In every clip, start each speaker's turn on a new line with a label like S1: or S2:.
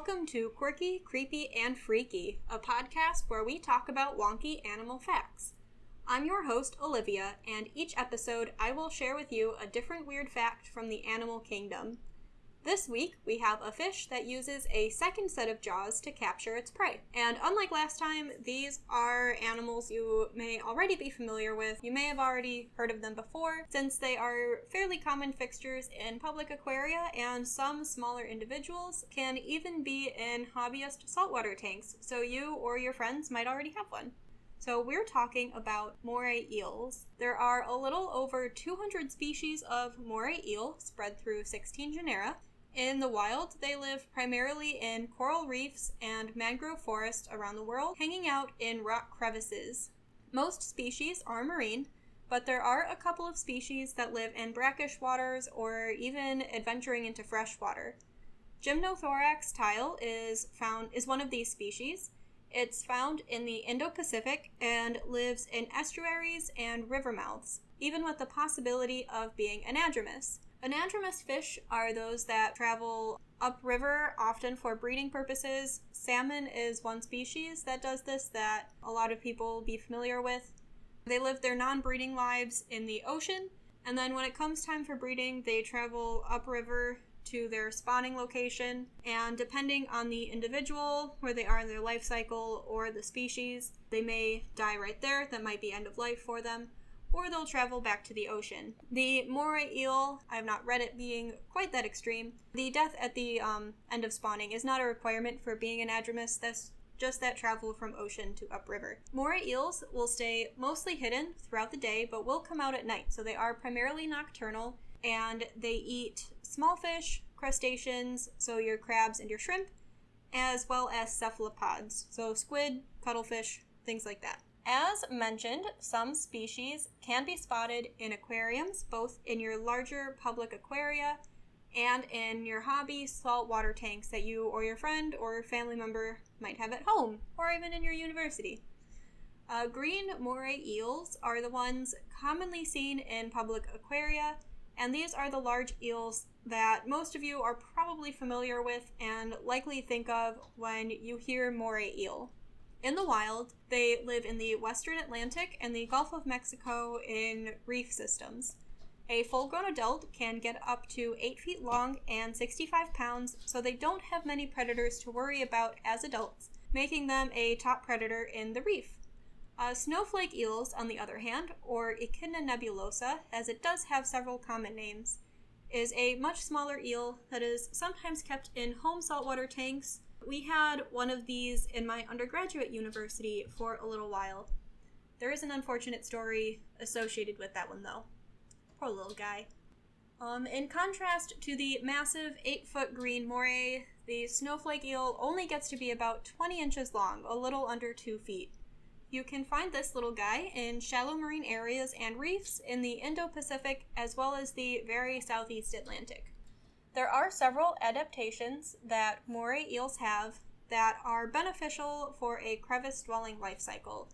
S1: Welcome to Quirky, Creepy, and Freaky, a podcast where we talk about wonky animal facts. I'm your host, Olivia, and each episode I will share with you a different weird fact from the animal kingdom. This week, we have a fish that uses a second set of jaws to capture its prey. And unlike last time, these are animals you may already be familiar with. You may have already heard of them before, since they are fairly common fixtures in public aquaria, and some smaller individuals can even be in hobbyist saltwater tanks, so you or your friends might already have one. So, we're talking about moray eels. There are a little over 200 species of moray eel spread through 16 genera, in the wild, they live primarily in coral reefs and mangrove forests around the world, hanging out in rock crevices. Most species are marine, but there are a couple of species that live in brackish waters or even adventuring into fresh water. Gymnothorax tile is found is one of these species. It's found in the Indo-Pacific and lives in estuaries and river mouths, even with the possibility of being anadromous. Anadromous fish are those that travel upriver, often for breeding purposes. Salmon is one species that does this that a lot of people will be familiar with. They live their non breeding lives in the ocean, and then when it comes time for breeding, they travel upriver to their spawning location. And depending on the individual, where they are in their life cycle, or the species, they may die right there. That might be end of life for them or they'll travel back to the ocean. The moray eel, I have not read it being quite that extreme. The death at the um, end of spawning is not a requirement for being an anadromous. That's just that travel from ocean to upriver. Moray eels will stay mostly hidden throughout the day, but will come out at night. So they are primarily nocturnal and they eat small fish, crustaceans, so your crabs and your shrimp, as well as cephalopods, so squid, cuttlefish, things like that. As mentioned, some species can be spotted in aquariums, both in your larger public aquaria and in your hobby saltwater tanks that you or your friend or family member might have at home or even in your university. Uh, green moray eels are the ones commonly seen in public aquaria, and these are the large eels that most of you are probably familiar with and likely think of when you hear moray eel. In the wild, they live in the western Atlantic and the Gulf of Mexico in reef systems. A full grown adult can get up to 8 feet long and 65 pounds, so they don't have many predators to worry about as adults, making them a top predator in the reef. Uh, snowflake eels, on the other hand, or Echidna nebulosa, as it does have several common names, is a much smaller eel that is sometimes kept in home saltwater tanks we had one of these in my undergraduate university for a little while. There is an unfortunate story associated with that one, though. Poor little guy. Um, in contrast to the massive 8 foot green moray, the snowflake eel only gets to be about 20 inches long, a little under 2 feet. You can find this little guy in shallow marine areas and reefs in the Indo Pacific as well as the very southeast Atlantic. There are several adaptations that moray eels have that are beneficial for a crevice dwelling life cycle.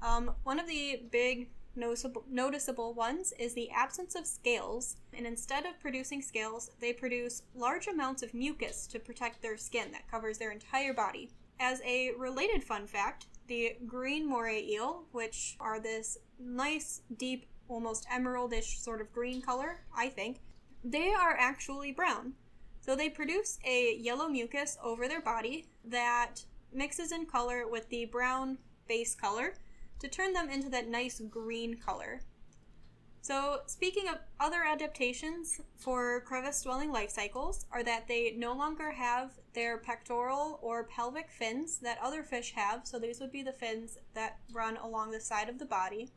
S1: Um, one of the big noticeable, noticeable ones is the absence of scales, and instead of producing scales, they produce large amounts of mucus to protect their skin that covers their entire body. As a related fun fact, the green moray eel, which are this nice, deep, almost emeraldish sort of green color, I think, they are actually brown. So they produce a yellow mucus over their body that mixes in color with the brown base color to turn them into that nice green color. So, speaking of other adaptations for crevice dwelling life cycles, are that they no longer have their pectoral or pelvic fins that other fish have. So, these would be the fins that run along the side of the body.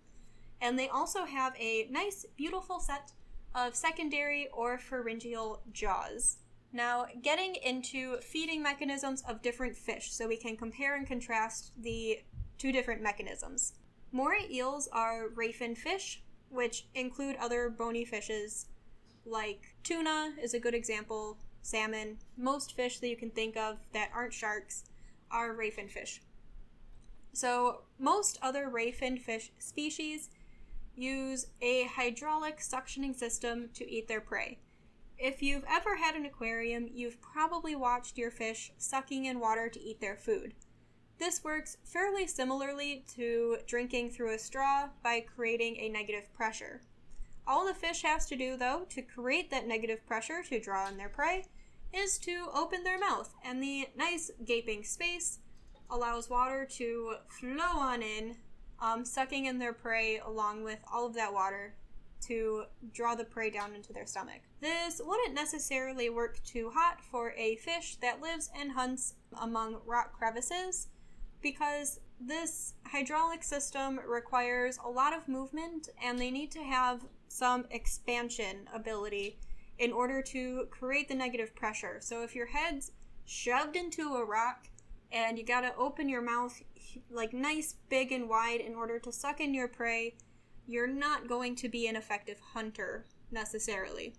S1: And they also have a nice, beautiful set of secondary or pharyngeal jaws. Now, getting into feeding mechanisms of different fish so we can compare and contrast the two different mechanisms. Moray eels are ray fin fish, which include other bony fishes like tuna is a good example, salmon, most fish that you can think of that aren't sharks are ray fin fish. So, most other ray fin fish species use a hydraulic suctioning system to eat their prey. If you've ever had an aquarium, you've probably watched your fish sucking in water to eat their food. This works fairly similarly to drinking through a straw by creating a negative pressure. All the fish has to do, though, to create that negative pressure to draw in their prey is to open their mouth, and the nice gaping space allows water to flow on in, um, sucking in their prey along with all of that water to draw the prey down into their stomach. This wouldn't necessarily work too hot for a fish that lives and hunts among rock crevices because this hydraulic system requires a lot of movement and they need to have some expansion ability in order to create the negative pressure. So if your head's shoved into a rock and you gotta open your mouth like nice, big, and wide in order to suck in your prey, you're not going to be an effective hunter necessarily.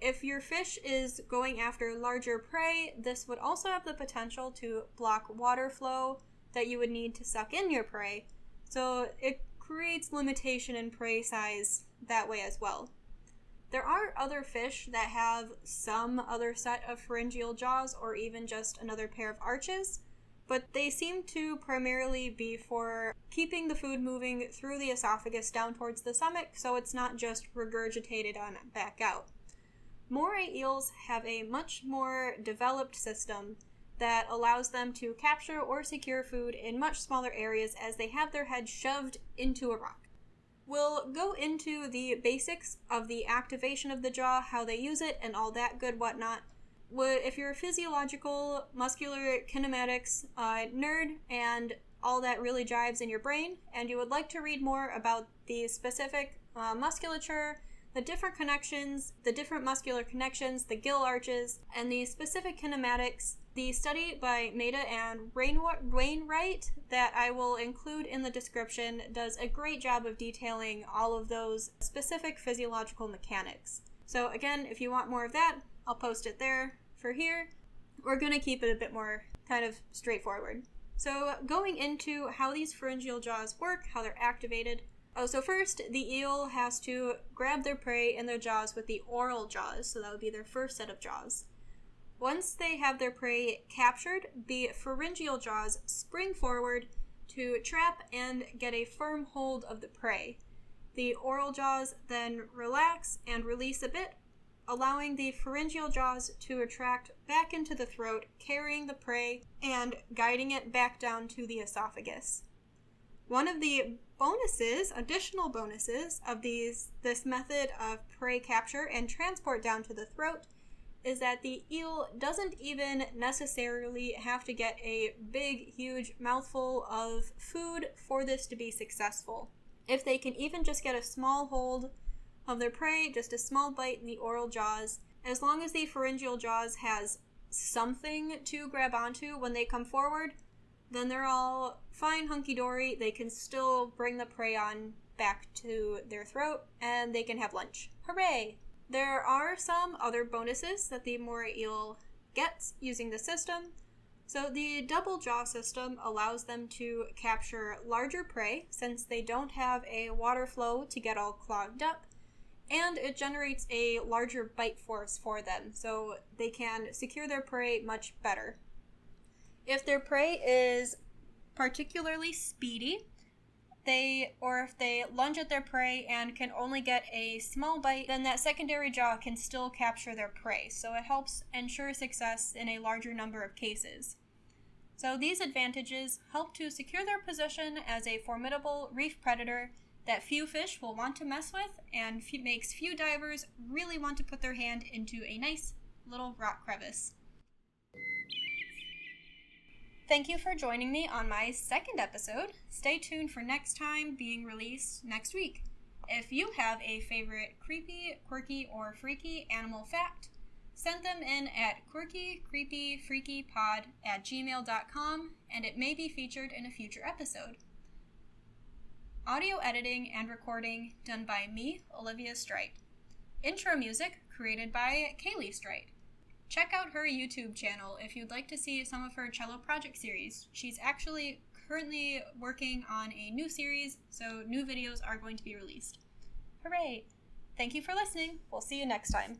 S1: If your fish is going after larger prey, this would also have the potential to block water flow that you would need to suck in your prey. So it creates limitation in prey size that way as well. There are other fish that have some other set of pharyngeal jaws or even just another pair of arches, but they seem to primarily be for keeping the food moving through the esophagus down towards the stomach so it's not just regurgitated on back out. Moray eels have a much more developed system that allows them to capture or secure food in much smaller areas as they have their head shoved into a rock. We'll go into the basics of the activation of the jaw, how they use it, and all that good whatnot. If you're a physiological, muscular kinematics uh, nerd and all that really jives in your brain, and you would like to read more about the specific uh, musculature, the different connections, the different muscular connections, the gill arches, and the specific kinematics the study by Mehta and Wainwright, that I will include in the description, does a great job of detailing all of those specific physiological mechanics. So, again, if you want more of that, I'll post it there. For here, we're going to keep it a bit more kind of straightforward. So, going into how these pharyngeal jaws work, how they're activated. Oh, so first, the eel has to grab their prey in their jaws with the oral jaws, so that would be their first set of jaws. Once they have their prey captured, the pharyngeal jaws spring forward to trap and get a firm hold of the prey. The oral jaws then relax and release a bit, allowing the pharyngeal jaws to retract back into the throat, carrying the prey and guiding it back down to the esophagus. One of the bonuses, additional bonuses of these this method of prey capture and transport down to the throat is that the eel doesn't even necessarily have to get a big, huge mouthful of food for this to be successful. If they can even just get a small hold of their prey, just a small bite in the oral jaws, as long as the pharyngeal jaws has something to grab onto when they come forward, then they're all fine, hunky dory. They can still bring the prey on back to their throat and they can have lunch. Hooray! There are some other bonuses that the moray eel gets using the system. So, the double jaw system allows them to capture larger prey since they don't have a water flow to get all clogged up, and it generates a larger bite force for them, so they can secure their prey much better. If their prey is particularly speedy, they or if they lunge at their prey and can only get a small bite, then that secondary jaw can still capture their prey. So it helps ensure success in a larger number of cases. So these advantages help to secure their position as a formidable reef predator that few fish will want to mess with and f- makes few divers really want to put their hand into a nice little rock crevice. Thank you for joining me on my second episode. Stay tuned for next time being released next week. If you have a favorite creepy, quirky, or freaky animal fact, send them in at quirky, creepy, freaky pod at gmail.com and it may be featured in a future episode. Audio editing and recording done by me, Olivia Strite. Intro music created by Kaylee Strite. Check out her YouTube channel if you'd like to see some of her cello project series. She's actually currently working on a new series, so new videos are going to be released. Hooray! Thank you for listening. We'll see you next time.